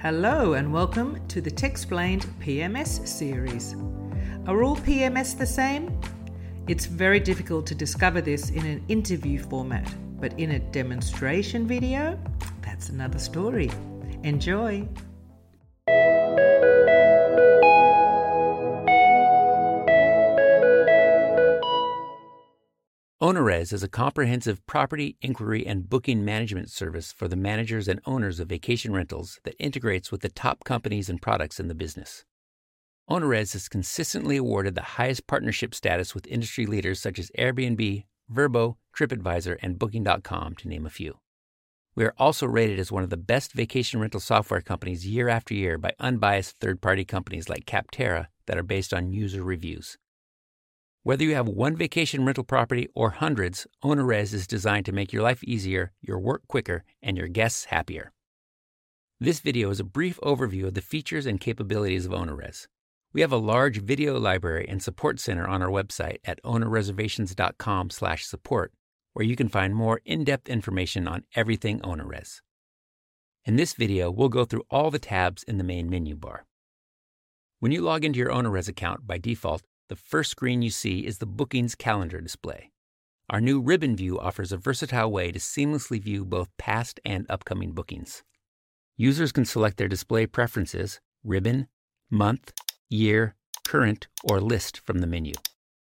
Hello and welcome to the Techsplained PMS series. Are all PMS the same? It's very difficult to discover this in an interview format, but in a demonstration video, that's another story. Enjoy! OwnerRez is a comprehensive property inquiry and booking management service for the managers and owners of vacation rentals that integrates with the top companies and products in the business. OwnerRez has consistently awarded the highest partnership status with industry leaders such as Airbnb, Vrbo, TripAdvisor, and Booking.com, to name a few. We are also rated as one of the best vacation rental software companies year after year by unbiased third party companies like Capterra that are based on user reviews. Whether you have one vacation rental property or hundreds, OwnerRez is designed to make your life easier, your work quicker, and your guests happier. This video is a brief overview of the features and capabilities of OwnerRez. We have a large video library and support center on our website at ownerreservations.com/support, where you can find more in-depth information on everything OwnerRez. In this video, we'll go through all the tabs in the main menu bar. When you log into your OwnerRez account by default, the first screen you see is the bookings calendar display. Our new ribbon view offers a versatile way to seamlessly view both past and upcoming bookings. Users can select their display preferences ribbon, month, year, current, or list from the menu.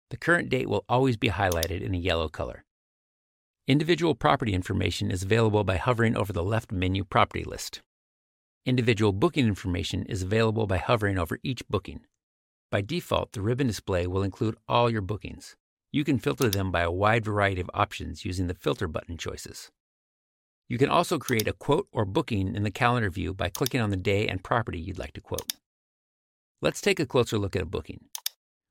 The current date will always be highlighted in a yellow color. Individual property information is available by hovering over the left menu property list. Individual booking information is available by hovering over each booking. By default, the ribbon display will include all your bookings. You can filter them by a wide variety of options using the filter button choices. You can also create a quote or booking in the calendar view by clicking on the day and property you'd like to quote. Let's take a closer look at a booking.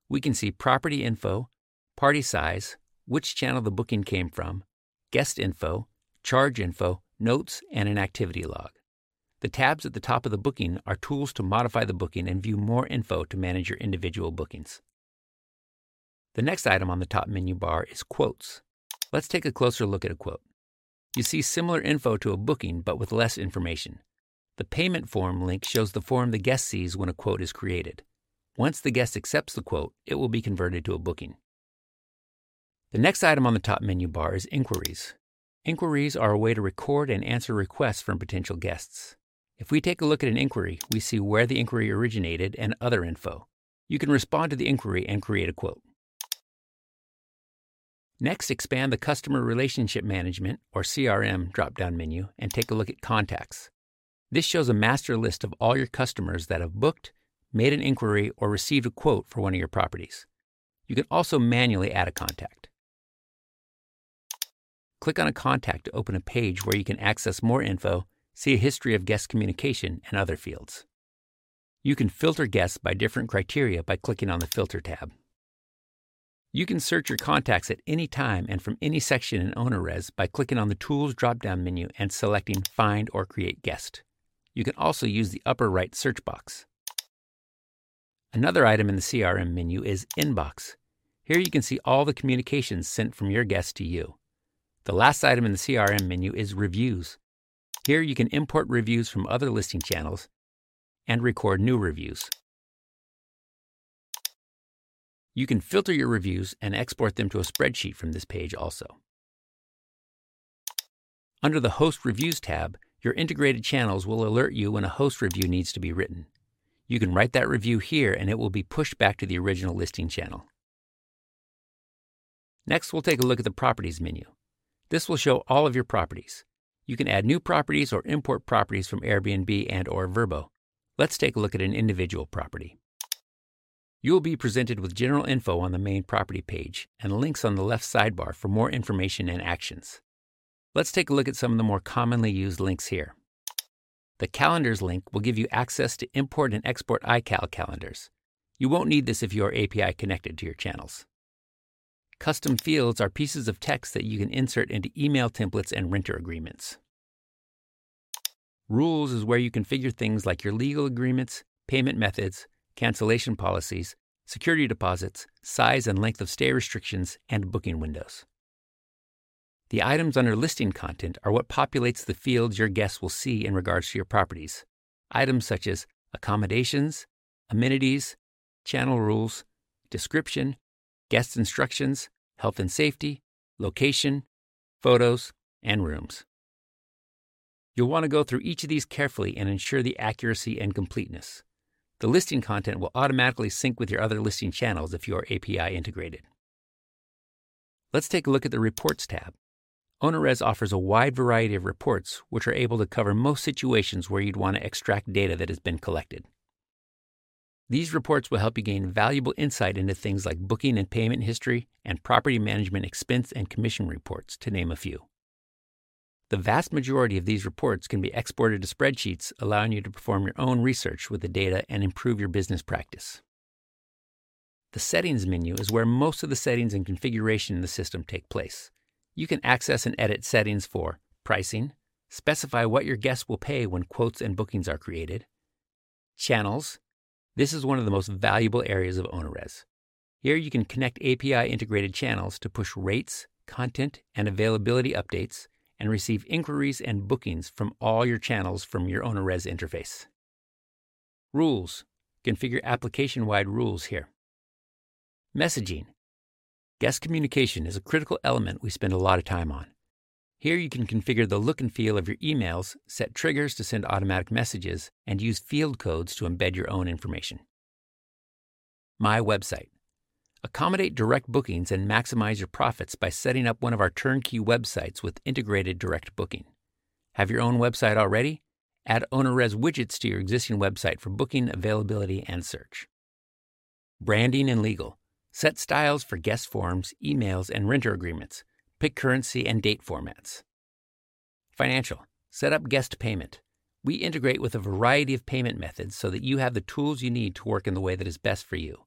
We can see property info, party size, which channel the booking came from, guest info, charge info, notes, and an activity log. The tabs at the top of the booking are tools to modify the booking and view more info to manage your individual bookings. The next item on the top menu bar is Quotes. Let's take a closer look at a quote. You see similar info to a booking, but with less information. The payment form link shows the form the guest sees when a quote is created. Once the guest accepts the quote, it will be converted to a booking. The next item on the top menu bar is Inquiries. Inquiries are a way to record and answer requests from potential guests. If we take a look at an inquiry, we see where the inquiry originated and other info. You can respond to the inquiry and create a quote. Next, expand the Customer Relationship Management or CRM drop down menu and take a look at Contacts. This shows a master list of all your customers that have booked, made an inquiry, or received a quote for one of your properties. You can also manually add a contact. Click on a contact to open a page where you can access more info See a history of guest communication and other fields. You can filter guests by different criteria by clicking on the Filter tab. You can search your contacts at any time and from any section in OwnerRez by clicking on the Tools drop down menu and selecting Find or Create Guest. You can also use the upper right search box. Another item in the CRM menu is Inbox. Here you can see all the communications sent from your guests to you. The last item in the CRM menu is Reviews. Here you can import reviews from other listing channels and record new reviews. You can filter your reviews and export them to a spreadsheet from this page also. Under the Host Reviews tab, your integrated channels will alert you when a host review needs to be written. You can write that review here and it will be pushed back to the original listing channel. Next, we'll take a look at the Properties menu. This will show all of your properties. You can add new properties or import properties from Airbnb and or Vrbo. Let's take a look at an individual property. You will be presented with general info on the main property page and links on the left sidebar for more information and actions. Let's take a look at some of the more commonly used links here. The Calendars link will give you access to import and export iCal calendars. You won't need this if you are API connected to your channels. Custom fields are pieces of text that you can insert into email templates and renter agreements. Rules is where you configure things like your legal agreements, payment methods, cancellation policies, security deposits, size and length of stay restrictions, and booking windows. The items under listing content are what populates the fields your guests will see in regards to your properties. items such as accommodations, amenities, channel rules, description, guest instructions, health and safety, location, photos, and rooms. You'll want to go through each of these carefully and ensure the accuracy and completeness. The listing content will automatically sync with your other listing channels if you are API integrated. Let's take a look at the Reports tab. OwnerRez offers a wide variety of reports which are able to cover most situations where you'd want to extract data that has been collected. These reports will help you gain valuable insight into things like booking and payment history and property management expense and commission reports, to name a few. The vast majority of these reports can be exported to spreadsheets, allowing you to perform your own research with the data and improve your business practice. The Settings menu is where most of the settings and configuration in the system take place. You can access and edit settings for pricing, specify what your guests will pay when quotes and bookings are created, channels. This is one of the most valuable areas of OwnerRez. Here you can connect API integrated channels to push rates, content, and availability updates and receive inquiries and bookings from all your channels from your OwnerRez interface. Rules. Configure application wide rules here. Messaging. Guest communication is a critical element we spend a lot of time on. Here you can configure the look and feel of your emails, set triggers to send automatic messages, and use field codes to embed your own information. My website. Accommodate direct bookings and maximize your profits by setting up one of our turnkey websites with integrated direct booking. Have your own website already? Add OwnerRez widgets to your existing website for booking, availability, and search. Branding and legal. Set styles for guest forms, emails, and renter agreements. Pick currency and date formats. Financial. Set up guest payment. We integrate with a variety of payment methods so that you have the tools you need to work in the way that is best for you.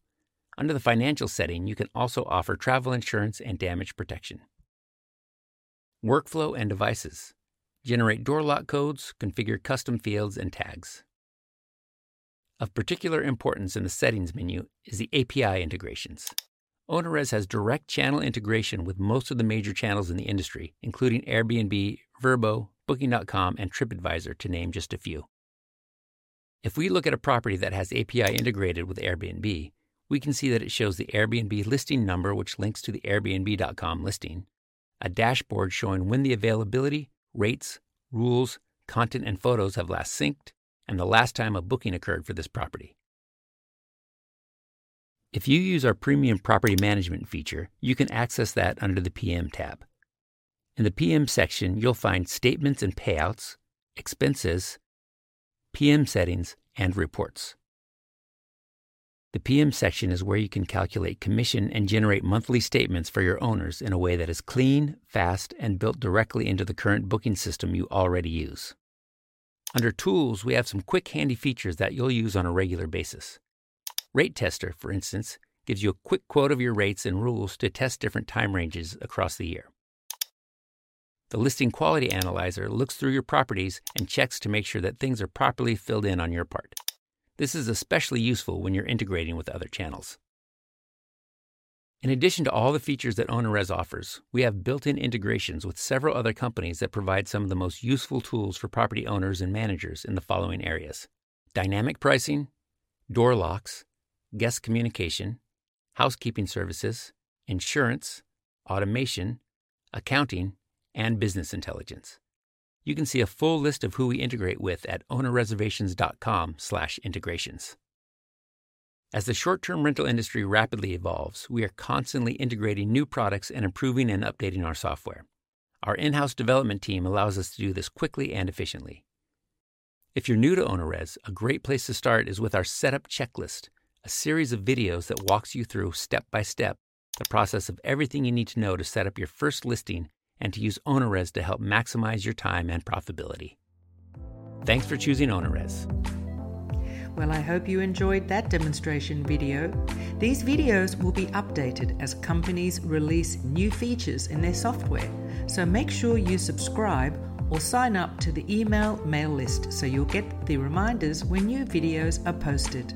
Under the financial setting, you can also offer travel insurance and damage protection. Workflow and devices. Generate door lock codes, configure custom fields and tags. Of particular importance in the settings menu is the API integrations. OwnerRez has direct channel integration with most of the major channels in the industry, including Airbnb, Vrbo, Booking.com, and TripAdvisor, to name just a few. If we look at a property that has API integrated with Airbnb, we can see that it shows the Airbnb listing number, which links to the Airbnb.com listing, a dashboard showing when the availability, rates, rules, content, and photos have last synced, and the last time a booking occurred for this property. If you use our premium property management feature, you can access that under the PM tab. In the PM section, you'll find statements and payouts, expenses, PM settings, and reports. The PM section is where you can calculate commission and generate monthly statements for your owners in a way that is clean, fast, and built directly into the current booking system you already use. Under Tools, we have some quick handy features that you'll use on a regular basis. Rate Tester, for instance, gives you a quick quote of your rates and rules to test different time ranges across the year. The Listing Quality Analyzer looks through your properties and checks to make sure that things are properly filled in on your part. This is especially useful when you're integrating with other channels. In addition to all the features that OwnerRez offers, we have built in integrations with several other companies that provide some of the most useful tools for property owners and managers in the following areas dynamic pricing, door locks, guest communication, housekeeping services, insurance, automation, accounting, and business intelligence. You can see a full list of who we integrate with at ownerreservations.com/integrations. As the short-term rental industry rapidly evolves, we are constantly integrating new products and improving and updating our software. Our in-house development team allows us to do this quickly and efficiently. If you're new to OwnerRez, a great place to start is with our setup checklist, a series of videos that walks you through step by step the process of everything you need to know to set up your first listing and to use OwnerRez to help maximize your time and profitability. Thanks for choosing OwnerRez. Well, I hope you enjoyed that demonstration video. These videos will be updated as companies release new features in their software, so make sure you subscribe or sign up to the email mail list so you'll get the reminders when new videos are posted.